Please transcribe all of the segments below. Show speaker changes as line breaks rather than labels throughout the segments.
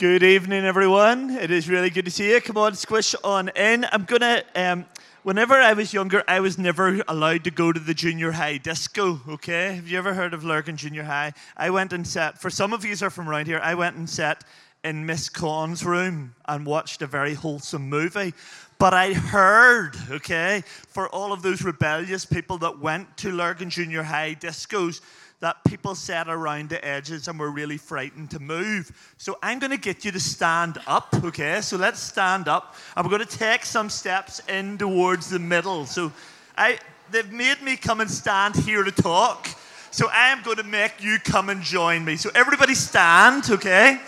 Good evening, everyone. It is really good to see you. Come on, squish on in. I'm gonna. Um, whenever I was younger, I was never allowed to go to the junior high disco. Okay, have you ever heard of Lurgan Junior High? I went and sat. For some of you are from around here, I went and sat in Miss Con's room and watched a very wholesome movie. But I heard, okay, for all of those rebellious people that went to Lurgan Junior High discos, that people sat around the edges and were really frightened to move. So I'm going to get you to stand up, okay? So let's stand up. And we're going to take some steps in towards the middle. So I, they've made me come and stand here to talk. So I am going to make you come and join me. So everybody stand, okay?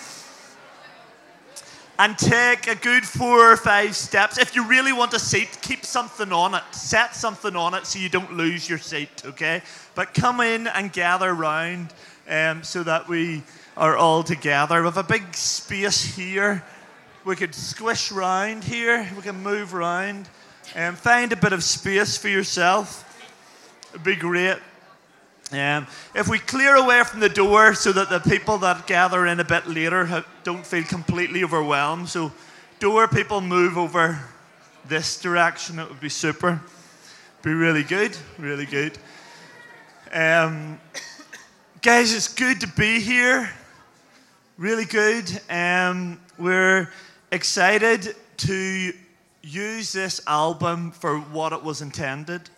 and take a good four or five steps. If you really want a seat, keep something on it. Set something on it so you don't lose your seat, okay? But come in and gather round um, so that we are all together. We have a big space here. We could squish round here. We can move around and um, find a bit of space for yourself. It'd be great. Um, if we clear away from the door so that the people that gather in a bit later don't feel completely overwhelmed, so door people move over this direction, it would be super. Be really good, really good. Um, guys, it's good to be here. Really good. Um, we're excited to use this album for what it was intended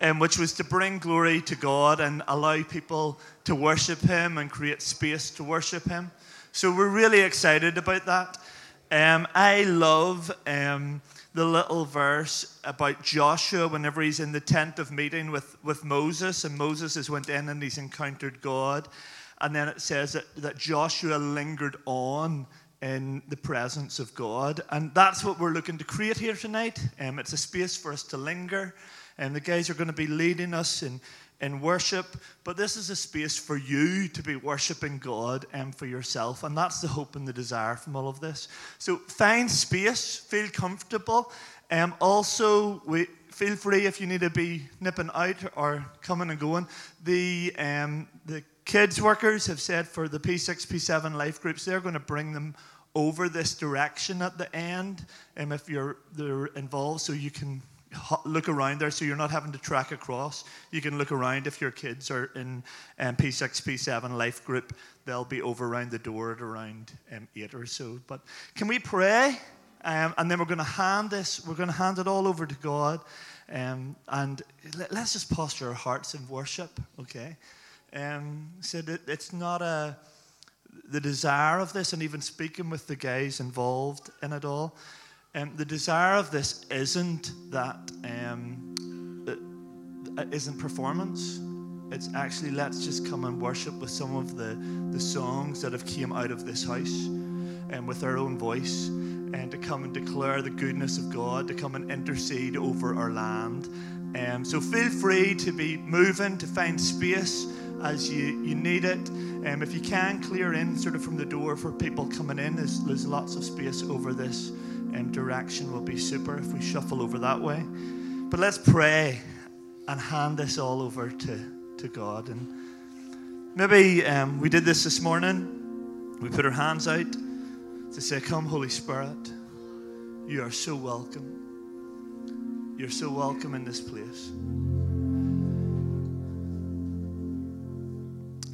um, which was to bring glory to God and allow people to worship Him and create space to worship Him. So we're really excited about that. Um, I love um, the little verse about Joshua whenever he's in the tent of meeting with, with Moses, and Moses has went in and he's encountered God. And then it says that, that Joshua lingered on in the presence of God. And that's what we're looking to create here tonight. Um, it's a space for us to linger and the guys are going to be leading us in, in worship. But this is a space for you to be worshiping God and for yourself. And that's the hope and the desire from all of this. So find space, feel comfortable. Um, also, we, feel free if you need to be nipping out or coming and going. The, um, the kids workers have said for the P6, P7 life groups, they're going to bring them over this direction at the end um, if you're they're involved so you can look around there so you're not having to track across. You can look around if your kids are in um, P6, P7 life group, they'll be over around the door at around um, 8 or so. But can we pray? Um, and then we're going to hand this, we're going to hand it all over to God. Um, and let, us just posture our hearts in worship, okay? Um, so it's not a, the desire of this, and even speaking with the guys involved in it all um, the desire of this isn't that um, it isn't performance. It's actually let's just come and worship with some of the, the songs that have came out of this house and um, with our own voice and to come and declare the goodness of God, to come and intercede over our land. Um, so feel free to be moving, to find space as you, you need it. Um, if you can, clear in sort of from the door for people coming in. There's, there's lots of space over this um, direction will be super if we shuffle over that way. But let's pray and hand this all over to, to God. And maybe um, we did this this morning. We put our hands out to say, Come, Holy Spirit, you are so welcome. You're so welcome in this place.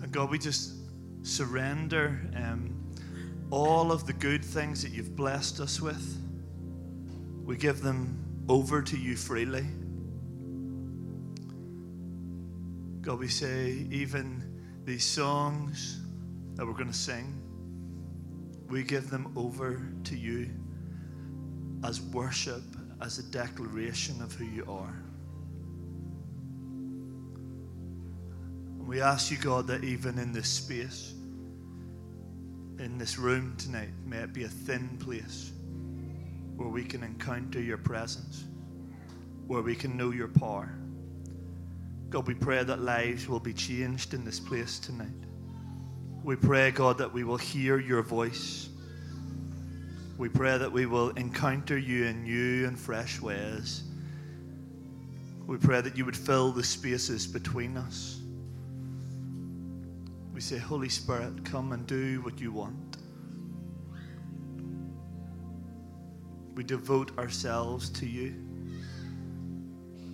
And God, we just surrender um, all of the good things that you've blessed us with. We give them over to you freely. God, we say, even these songs that we're going to sing, we give them over to you as worship, as a declaration of who you are. And we ask you, God, that even in this space, in this room tonight, may it be a thin place where we can encounter your presence, where we can know your power. God, we pray that lives will be changed in this place tonight. We pray, God, that we will hear your voice. We pray that we will encounter you in new and fresh ways. We pray that you would fill the spaces between us. We say, Holy Spirit, come and do what you want.
We devote ourselves to you.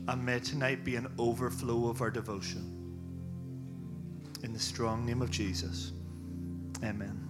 And may tonight be an overflow of our devotion. In the strong name of Jesus, amen.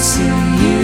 see you.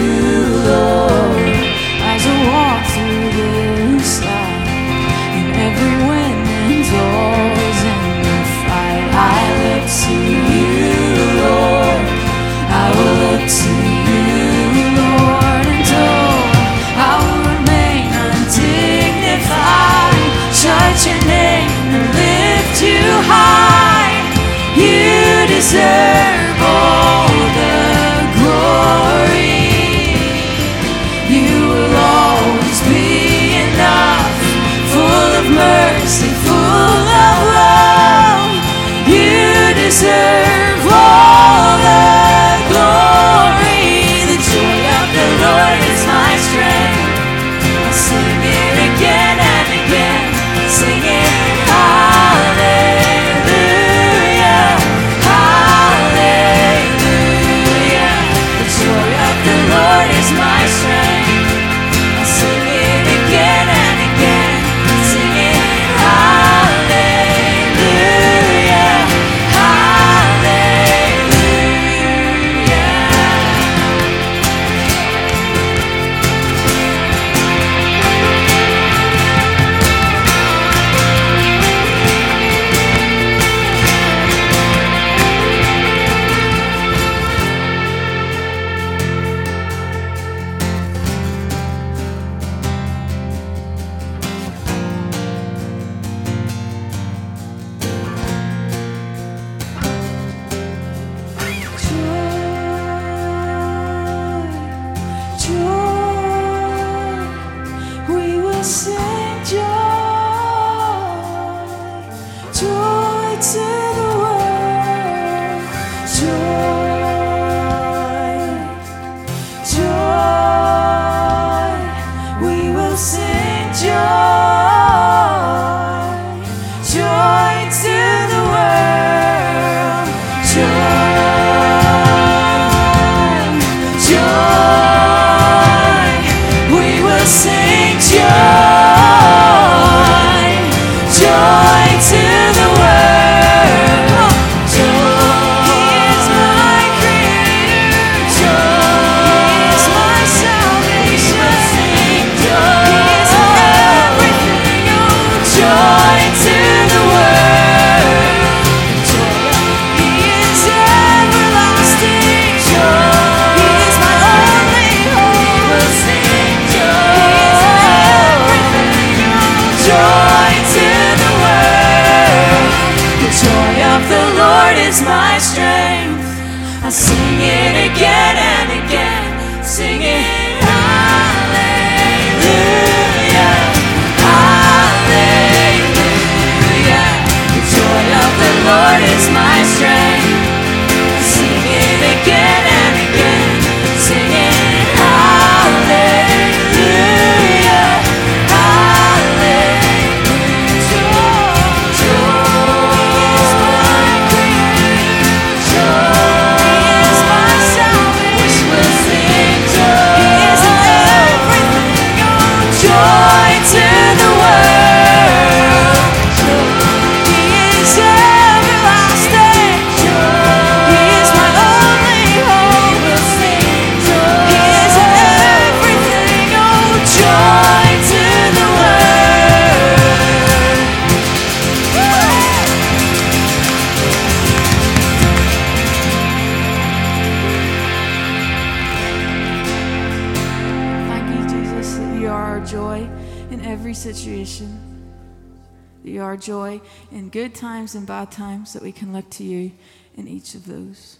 Lord is my strength.
times and bad times that we can look to you in each of those.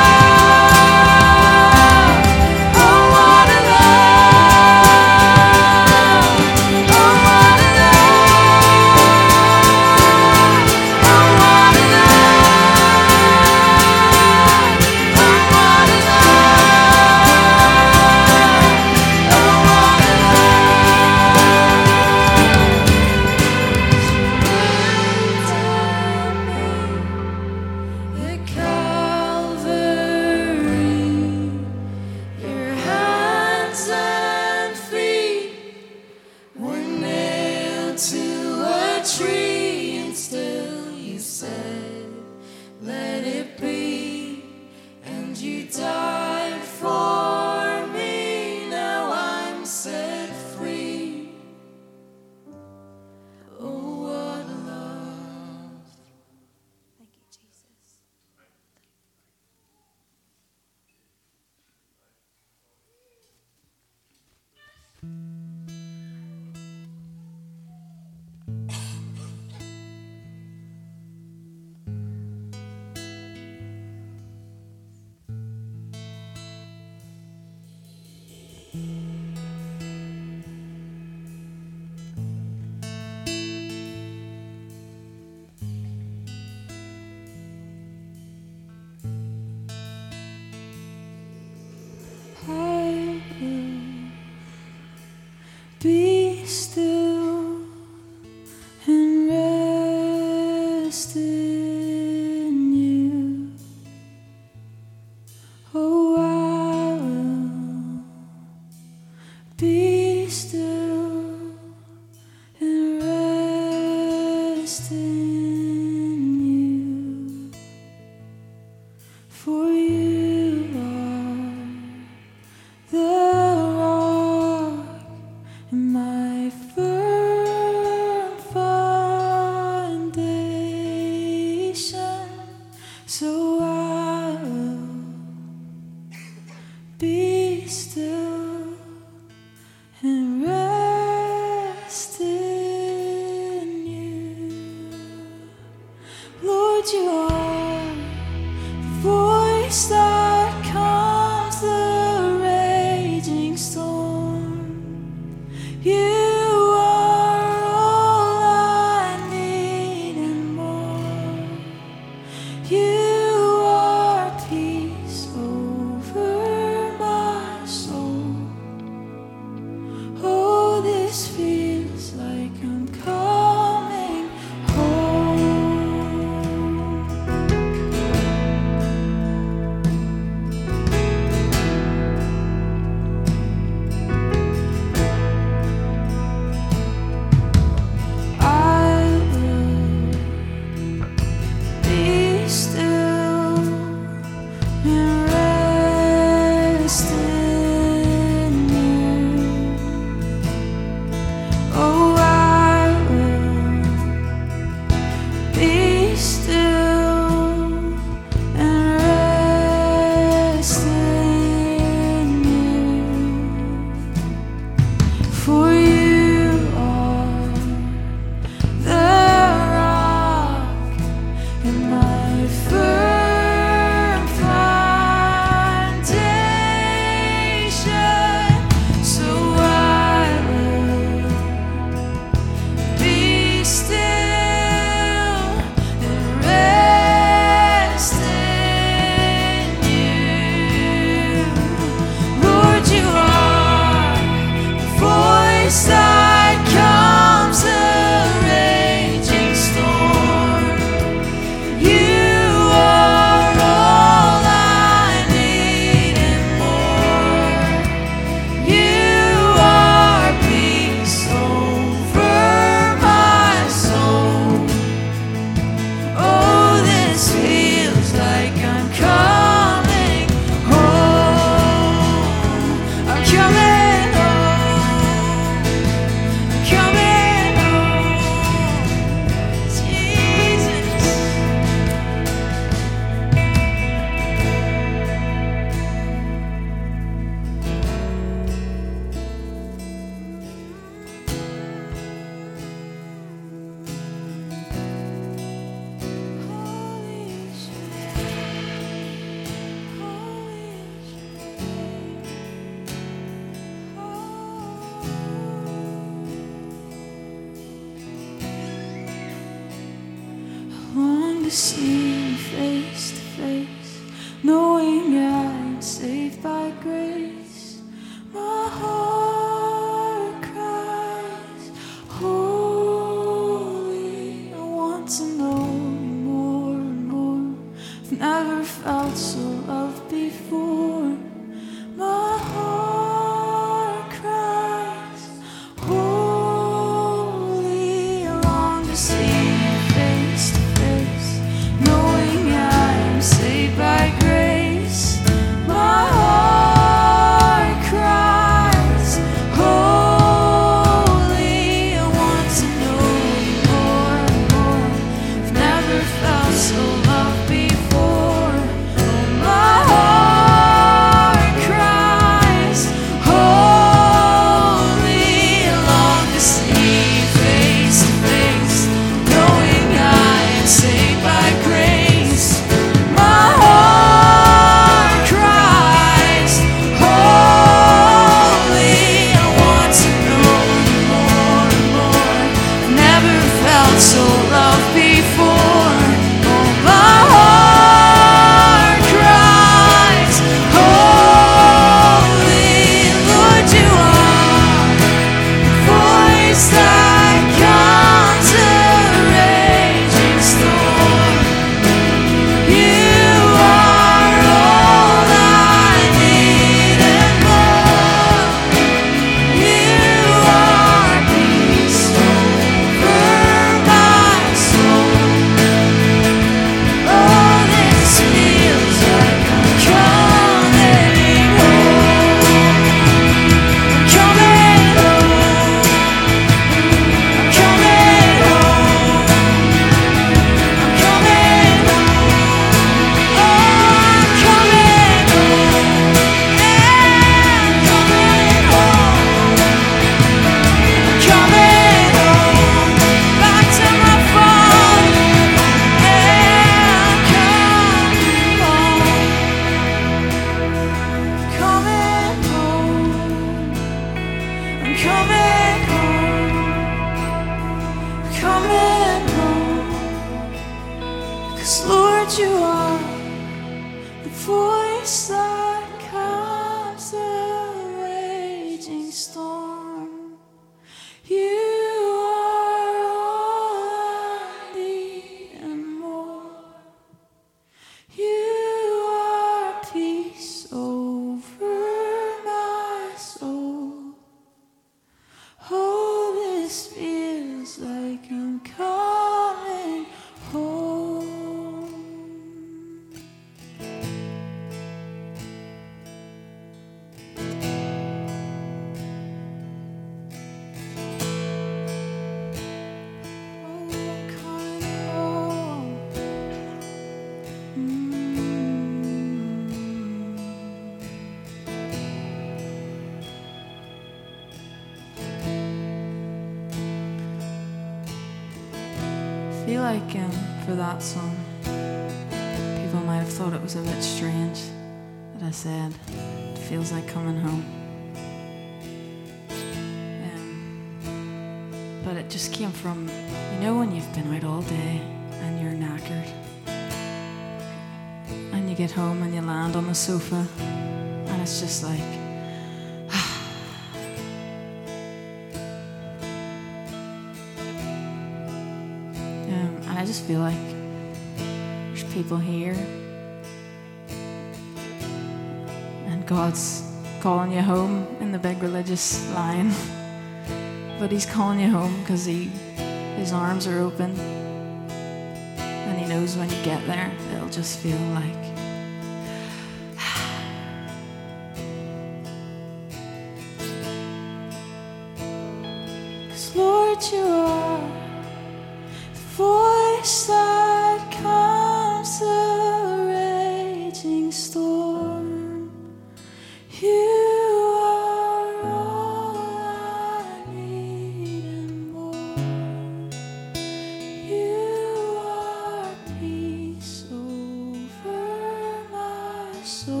My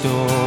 store.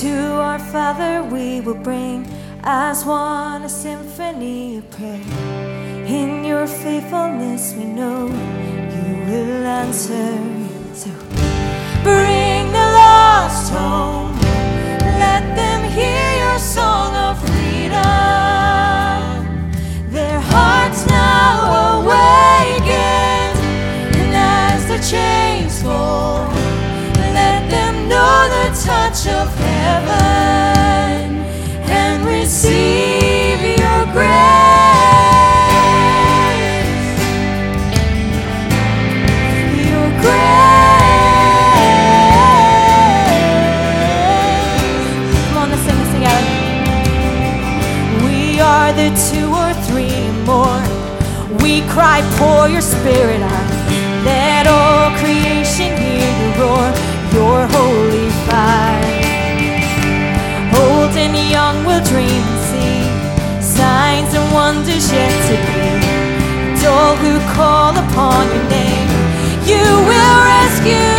To
our Father we will bring as one a symphony of prayer. In your faithfulness we know you will answer. So bring the lost home. Let them hear your song of freedom. Their hearts now awakened, and as the chains touch of heaven and receive your grace. Your grace. Come on, let's sing this together. We are the two or three more. We cry, pour your spirit out. Let all creation hear you roar your holy dream and see signs and wonders yet to be. And all who call upon your name, you will rescue.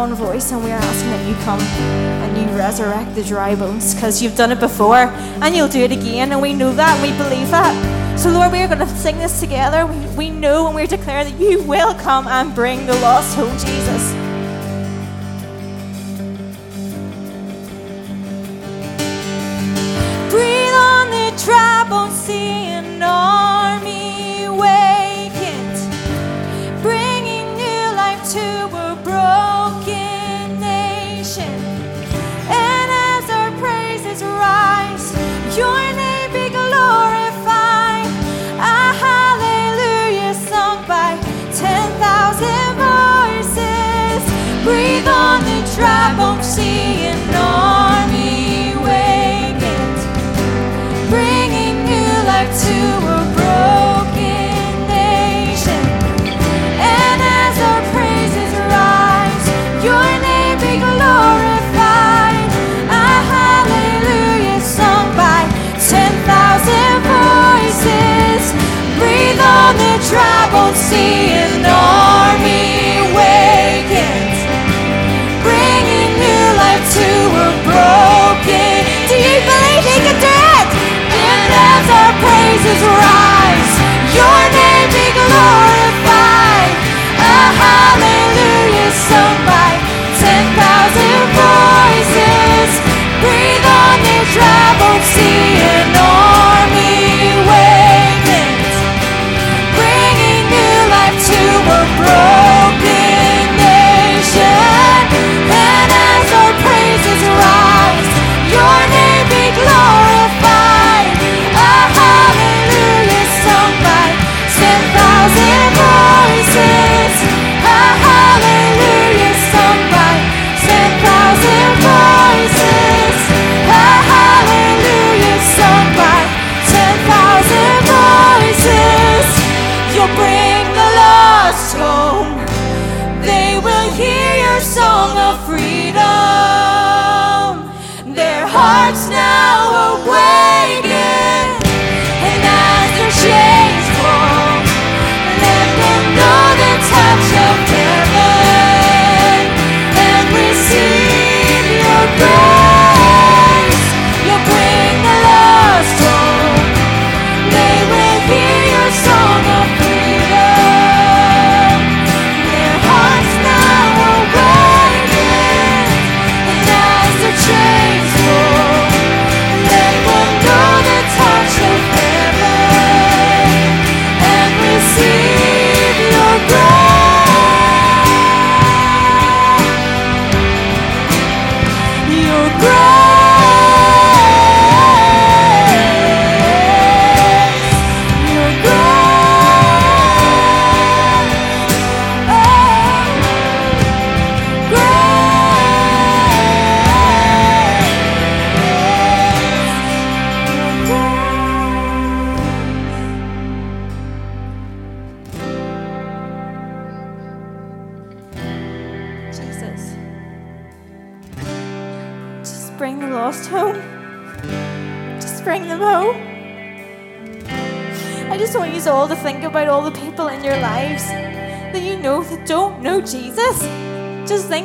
One voice and we are asking that you come and you resurrect the dry bones because you've done it before and you'll do it again and we know that and we believe that. So Lord, we are going to sing this together. We, we know and we declare that you will come and bring the lost home, Jesus. Dry bones, try.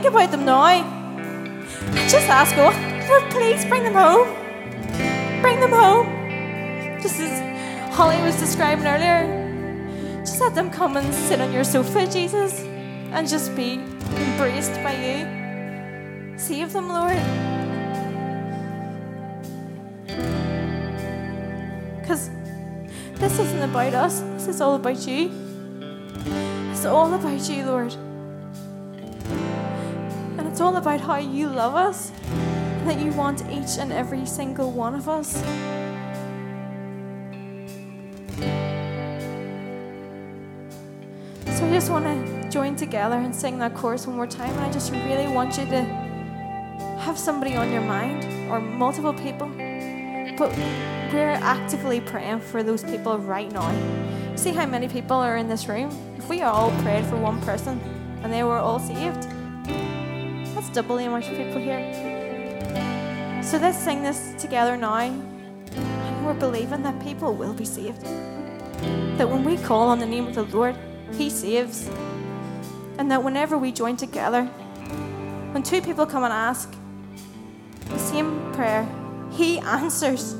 About them now. Just ask God, Lord, please bring them home. Bring them home. Just as Holly was describing earlier. Just let them come and sit on your sofa, Jesus, and just be embraced by you. Save them, Lord. Because this isn't about us, this is all about you. It's all about you, Lord. It's all about how you love us, that you want each and every single one of us. So I just want to join together and sing that chorus one more time. I just really want you to have somebody on your mind or multiple people. But we're actively praying for those people right now. See how many people are in this room? If we all prayed for one person and they were all saved, double the amount people here. So let's sing this together now. And we're believing that people will be saved. That when we call on the name of the Lord, He saves. And that whenever we join together, when two people come and ask the same prayer, He answers.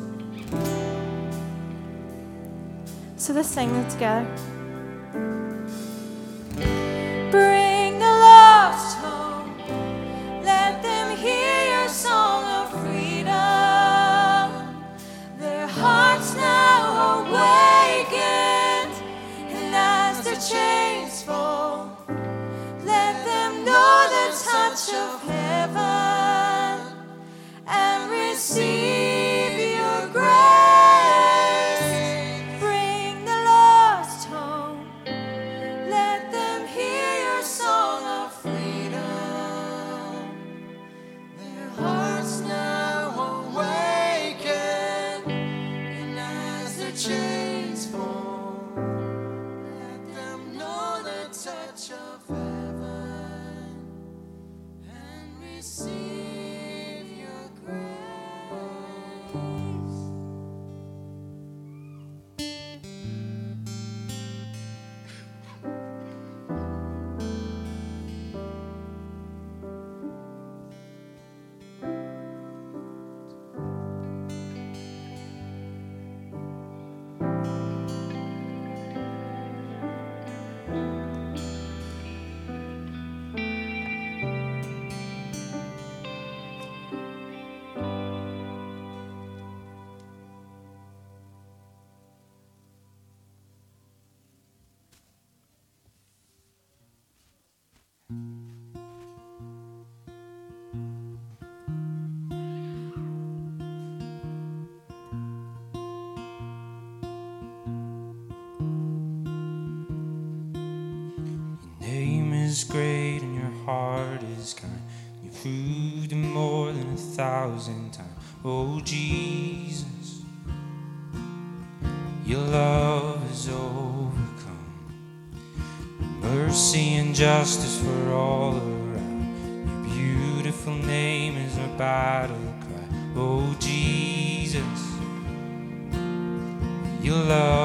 So let's sing it together. Of heaven and receive
is great and your heart is kind. You've proved it more than a thousand times. Oh, Jesus, for all around. Your beautiful name is our battle cry. Oh, Jesus, your love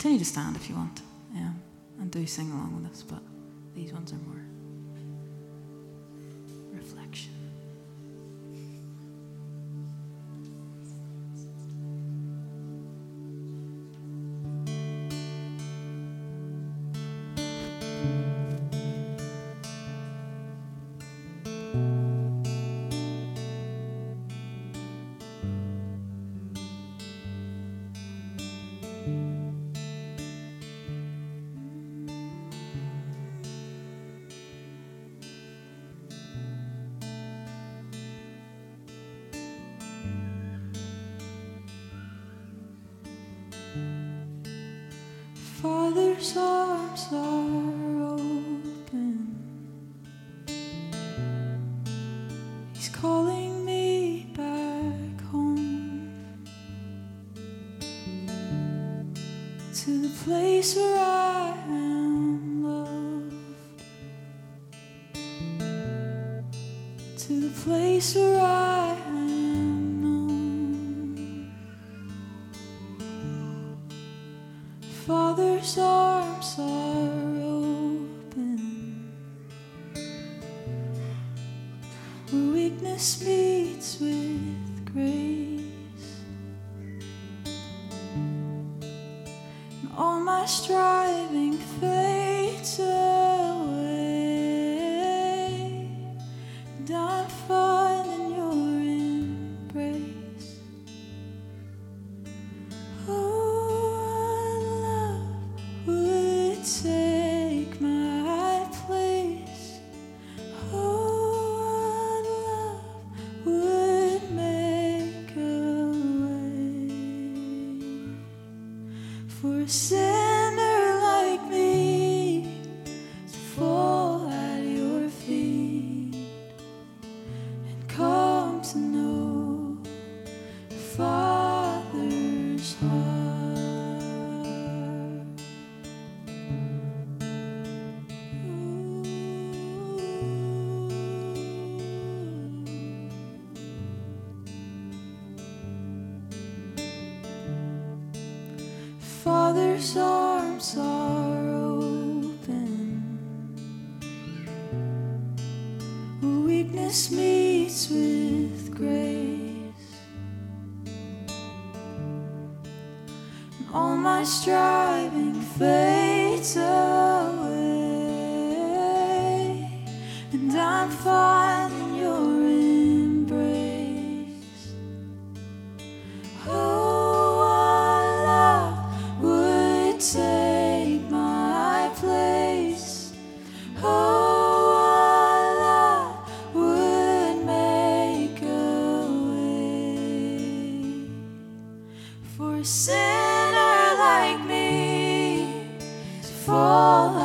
continue to stand if you want, and do sing along with us. But these ones are more. A sinner like me. To fall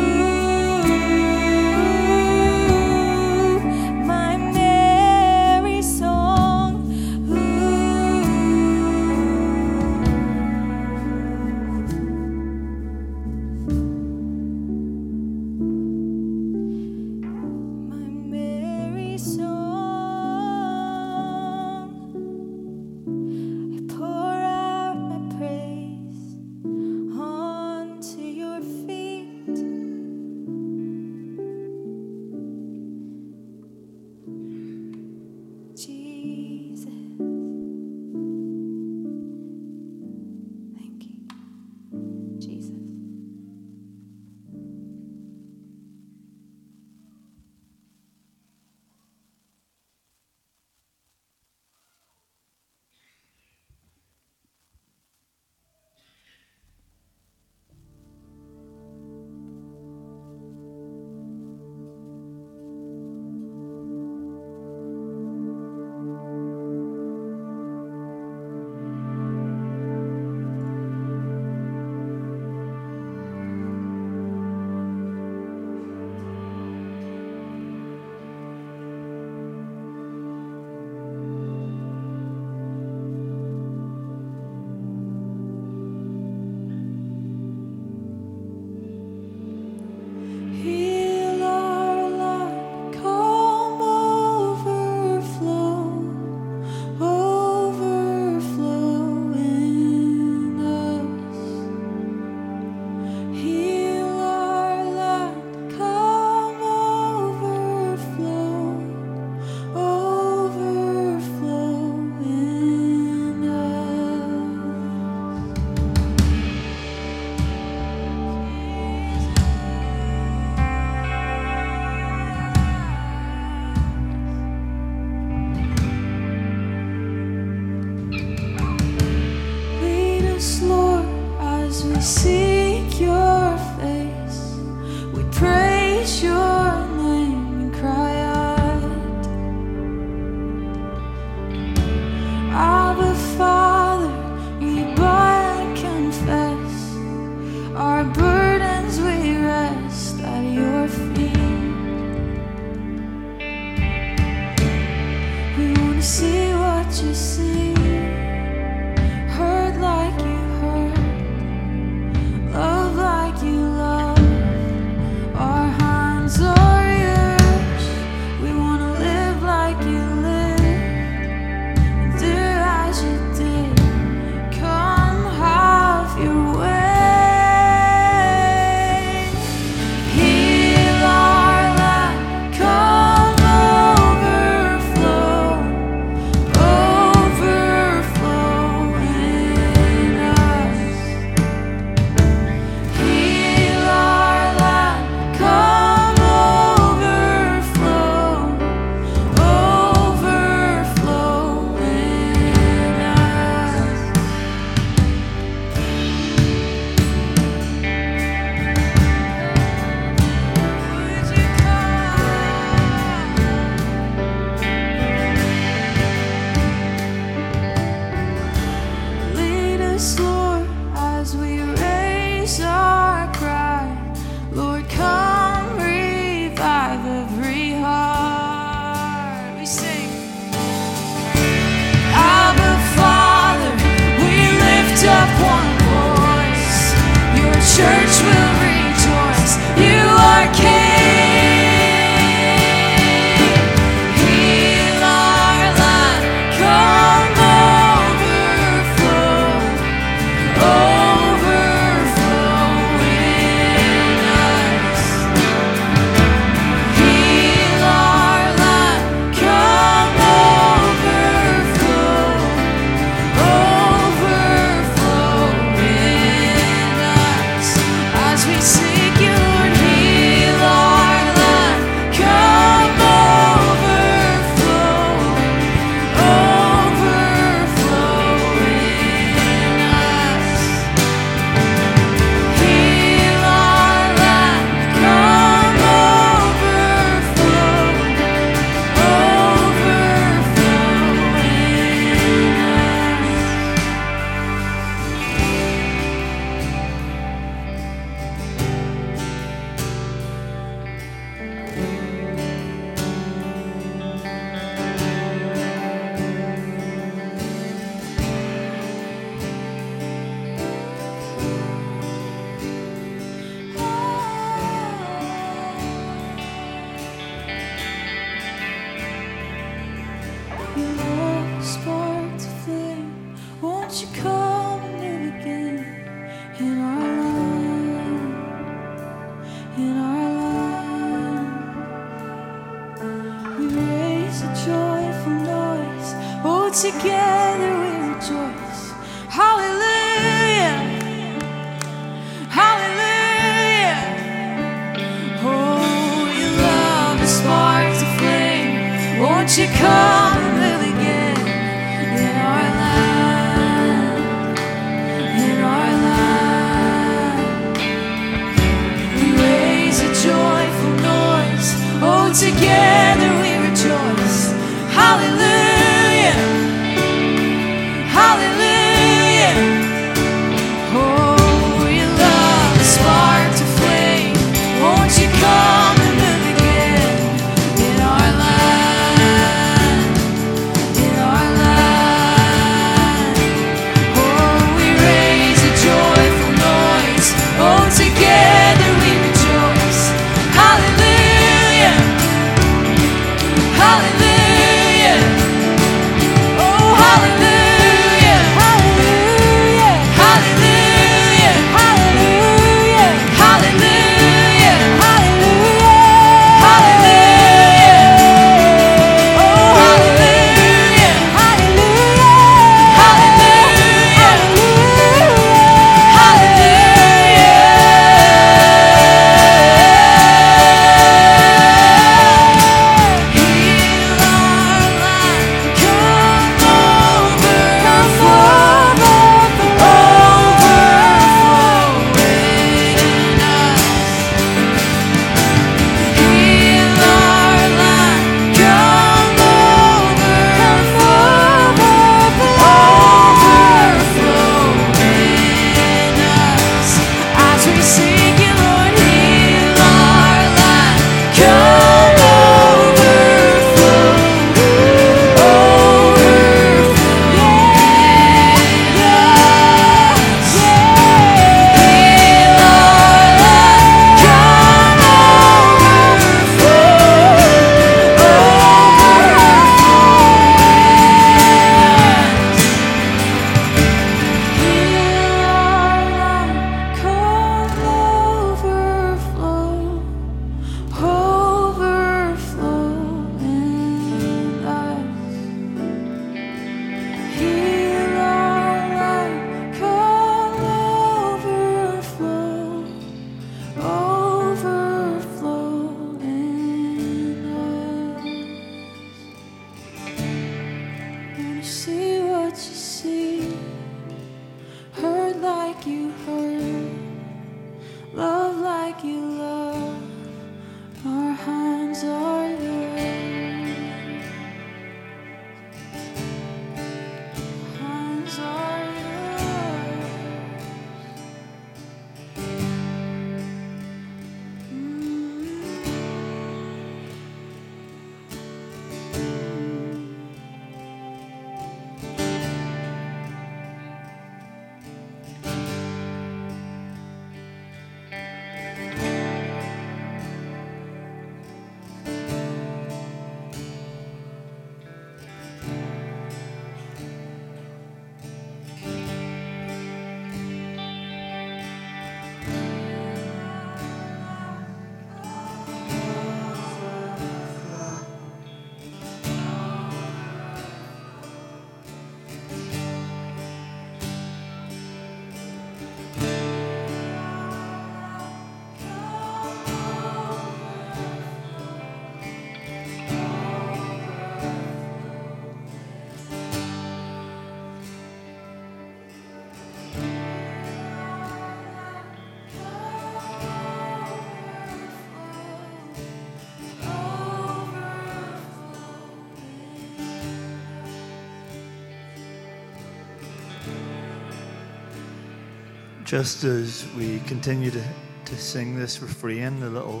just as we continue to, to sing this refrain, the little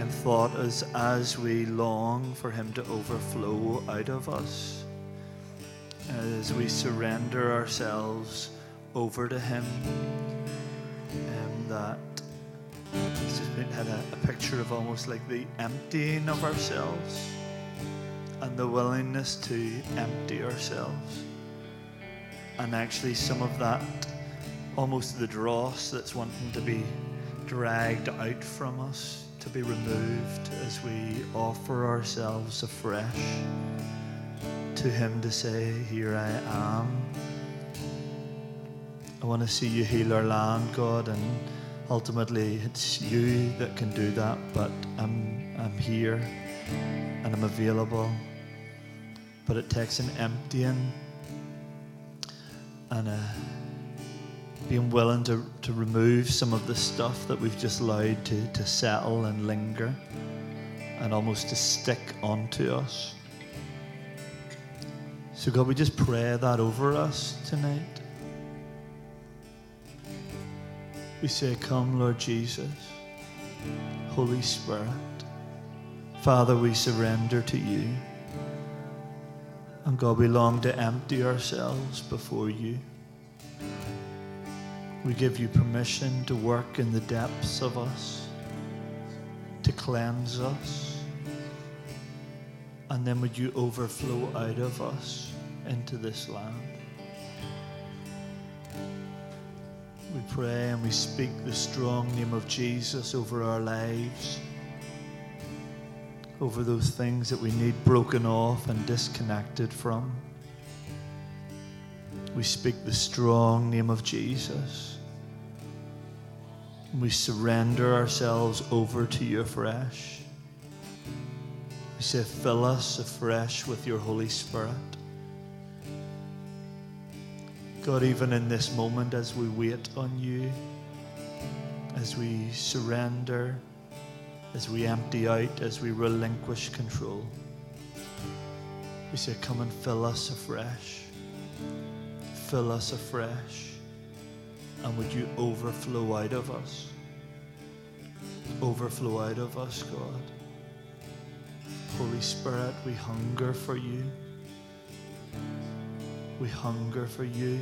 um, thought is as we long for Him to overflow out of us, as we surrender ourselves over to Him, and that this has been had a, a picture of almost like the emptying of ourselves and the willingness to empty ourselves. And actually, some of that almost the dross that's wanting to be dragged out from us, to be removed as we offer ourselves afresh to Him to say, Here I am. I want to see you heal our land, God, and ultimately it's you that can do that, but I'm, I'm here and I'm available. But it takes an emptying and a being willing to, to remove some of the stuff that we've just allowed to, to settle and linger and almost to stick onto us. So, God, we just pray that over us tonight. We say, Come, Lord Jesus, Holy Spirit. Father, we surrender to you. And God, we long to empty ourselves before you. We give you permission to work in the depths of us, to cleanse us. And then would you overflow out of us into this land? We pray and we speak the strong name of Jesus over our lives, over those things that we need broken off and disconnected from. We speak the strong name of Jesus. We surrender ourselves over to you afresh. We say, fill us afresh with your Holy Spirit. God, even in this moment as we wait on you, as we surrender, as we empty out, as we relinquish control, we say, Come and fill us afresh. Fill us afresh. And would you overflow out of us? Overflow out of us, God. Holy Spirit, we hunger for you. We hunger for you.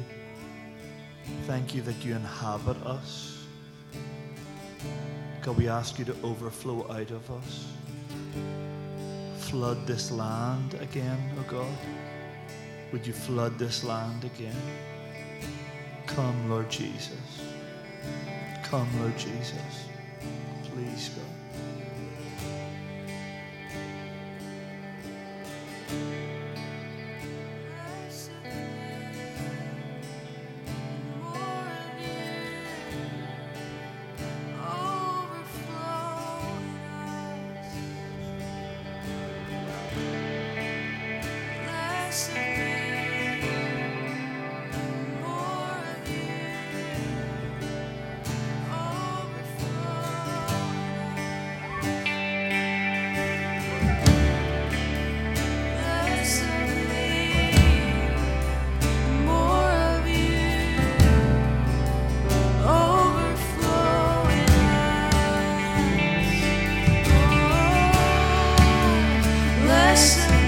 Thank you that you inhabit us. God, we ask you to overflow out of us. Flood this land again, oh God. Would you flood this land again? Come, Lord Jesus. Come, Lord Jesus. Please, God.
Less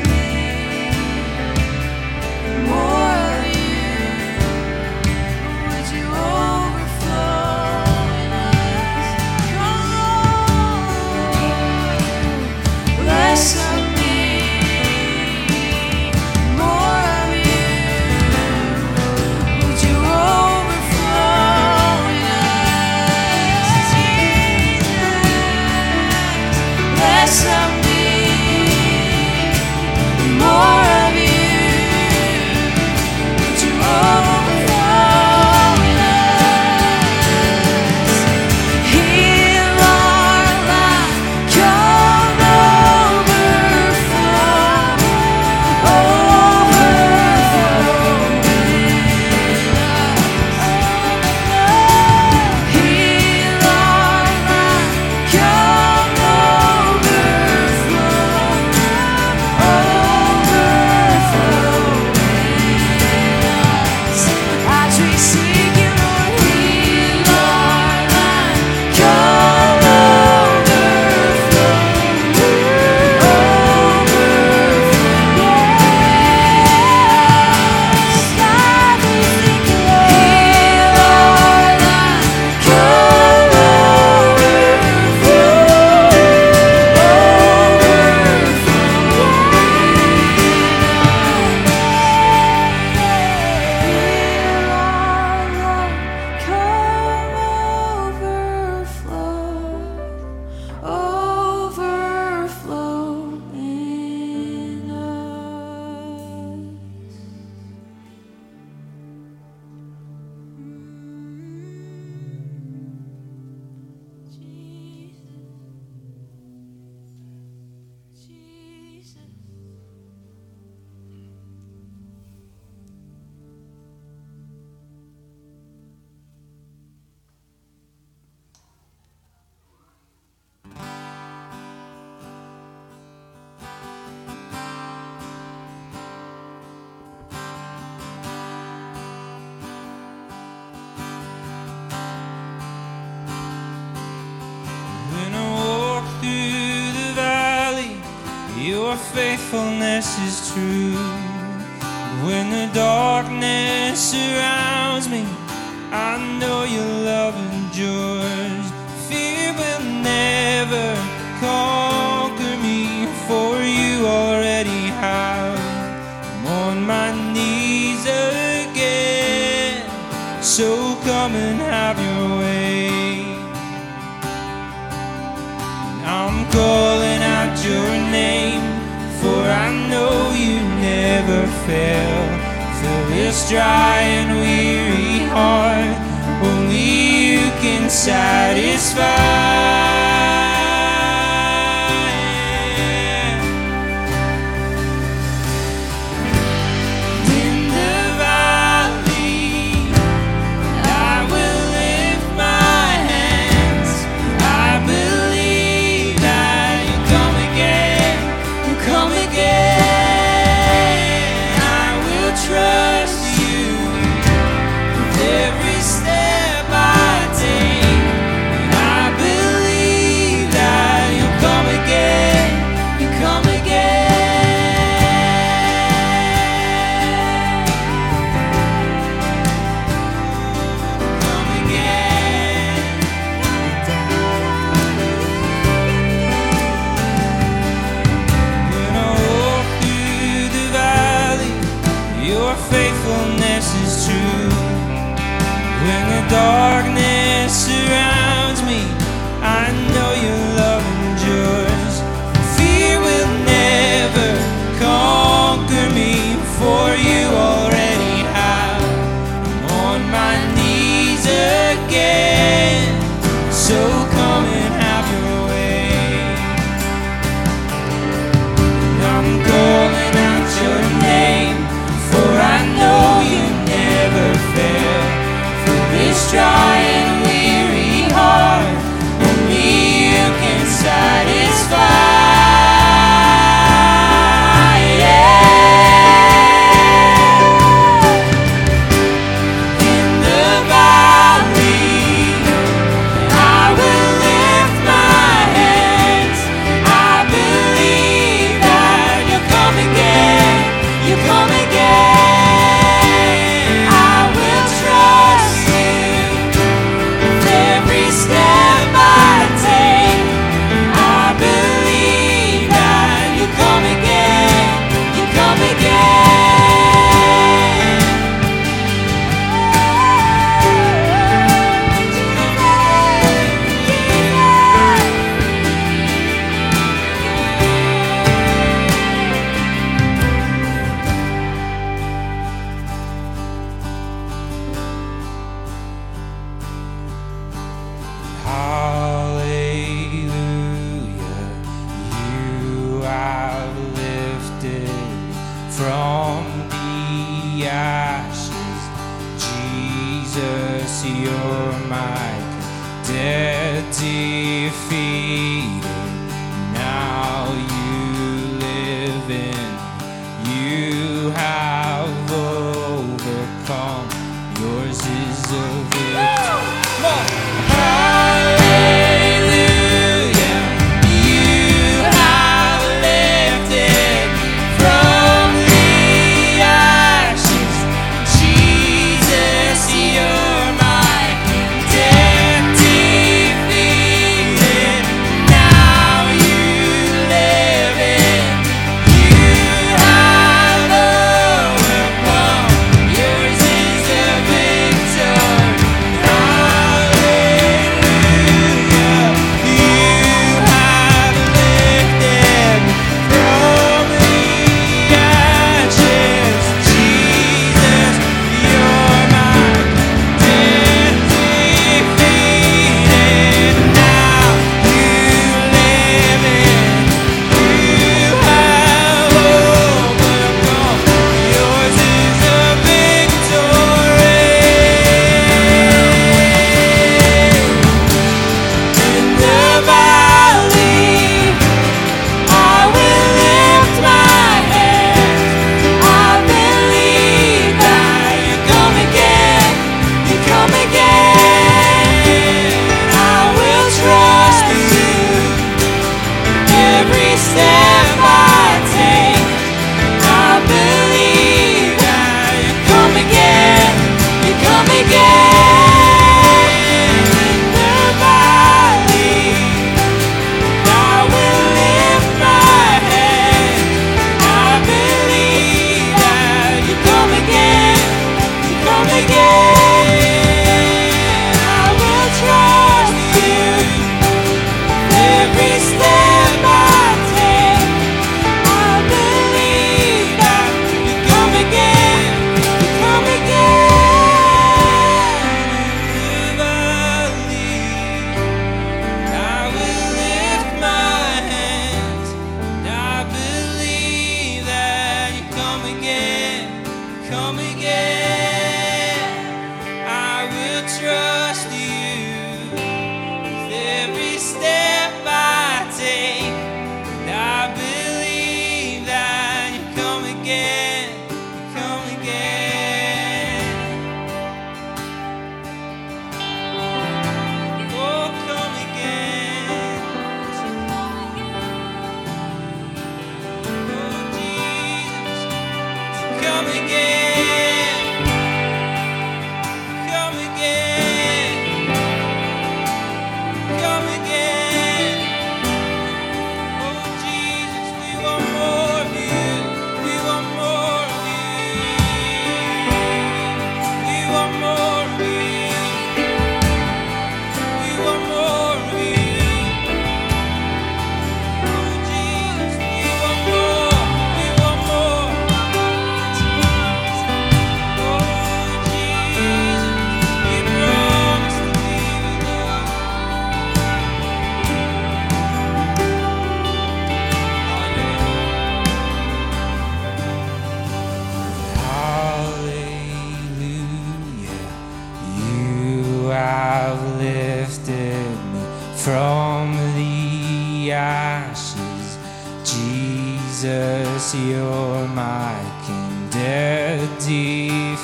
from the ashes. Jesus, you're my
King. Dead, defeated,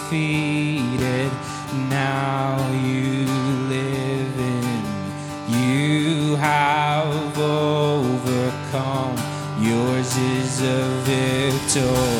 now you live in. You have overcome. Yours is a victory.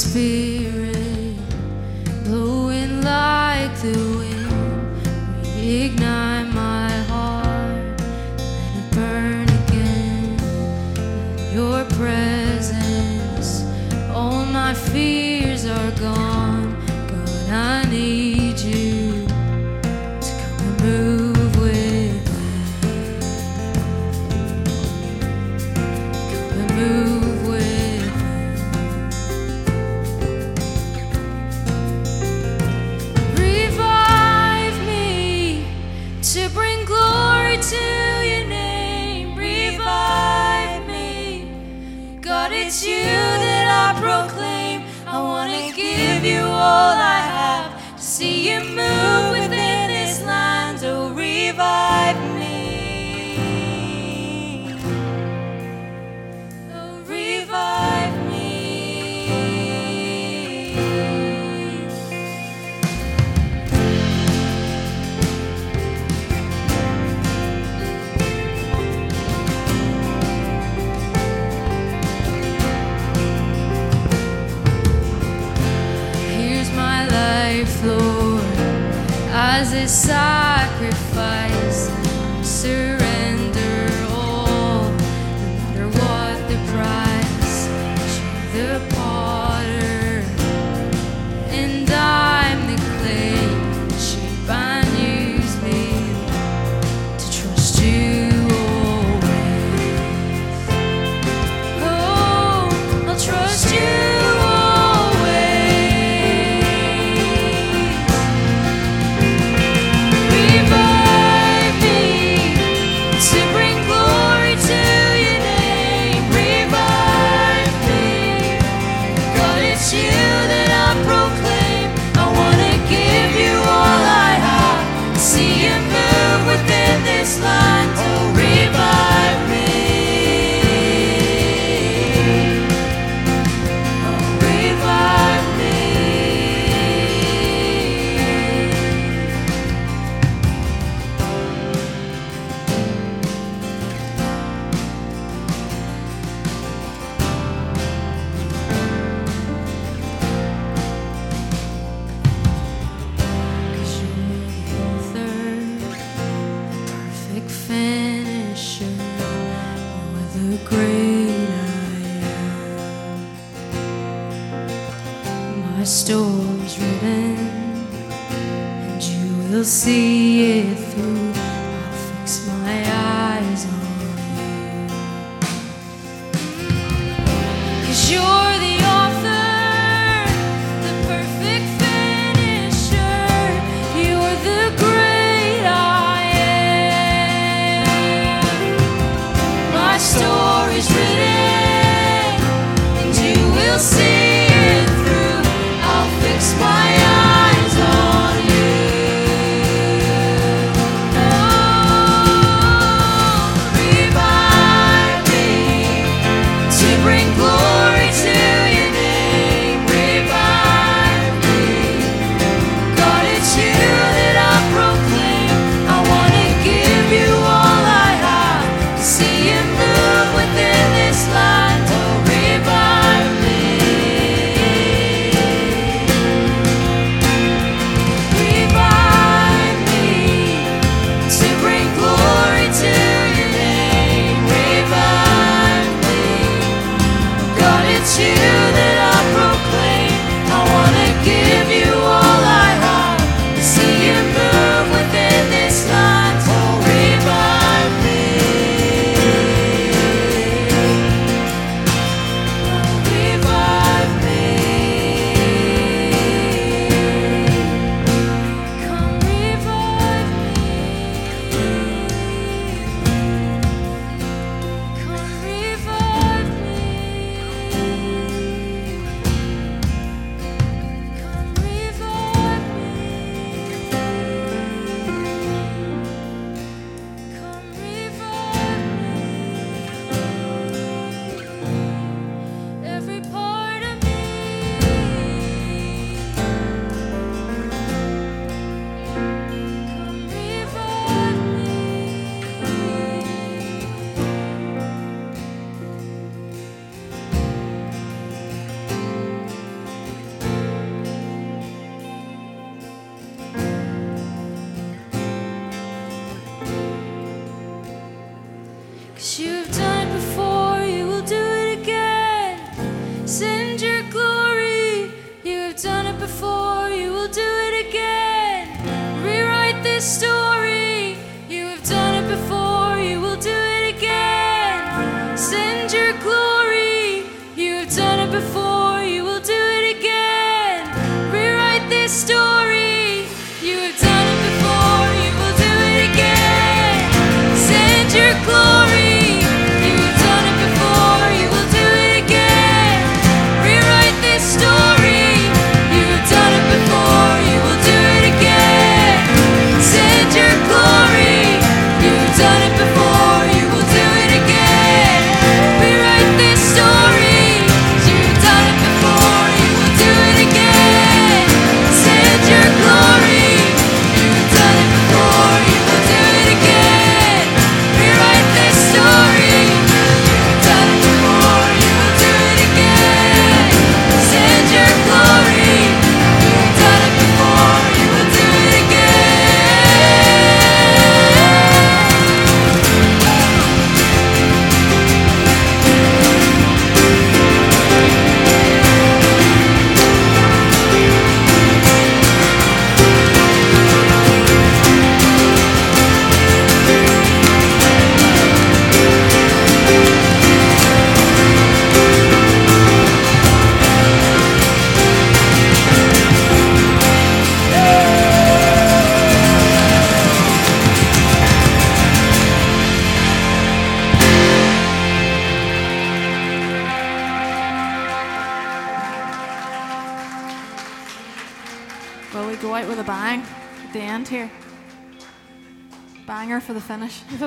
speak.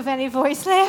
Finish.
Any voice left.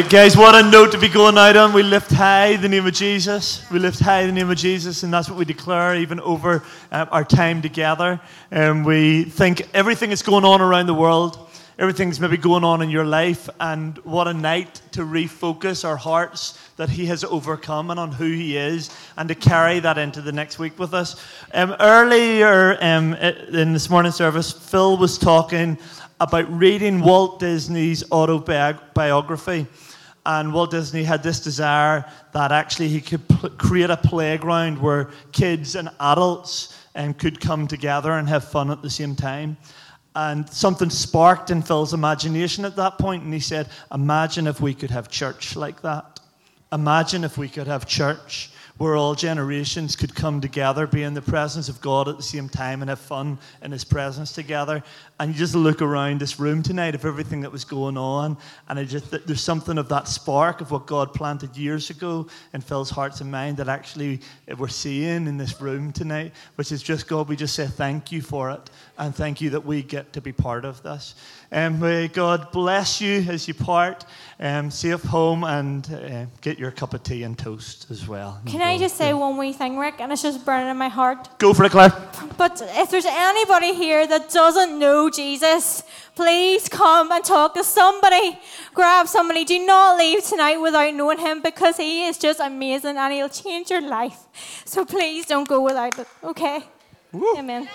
Uh, guys, what a note to be going out on. We lift high the name of Jesus. We lift high the name of Jesus, and that's what we declare even over uh, our time together. And we think everything that's going on around the world, everything's maybe going on in your life, and what a night to refocus our hearts that He has overcome and on who He is, and to carry that into the next week with us. Um, earlier um, in this morning service, Phil was talking about reading Walt Disney's autobiography. And Walt Disney had this desire that actually he could pl- create a playground where kids and adults um, could come together and have fun at the same time. And something sparked in Phil's imagination at that point, and he said, Imagine if we could have church like that. Imagine if we could have church where all generations could come together, be in the presence of God at the same time, and have fun in His presence together. And you just look around this room tonight of everything that was going on, and I just there's something of that spark of what God planted years ago in Phil's hearts and mind that actually eh, we're seeing in this room tonight, which is just God. We just say thank you for it, and thank you that we get to be part of this. And may God bless you as you part. Um, safe home and uh, get your cup of tea and toast as well.
Can I just say one wee thing, Rick? And it's just burning in my heart.
Go for it, Claire.
But if there's anybody here that doesn't know Jesus, please come and talk to somebody. Grab somebody. Do not leave tonight without knowing him because he is just amazing and he'll change your life. So please don't go without it, okay? Amen.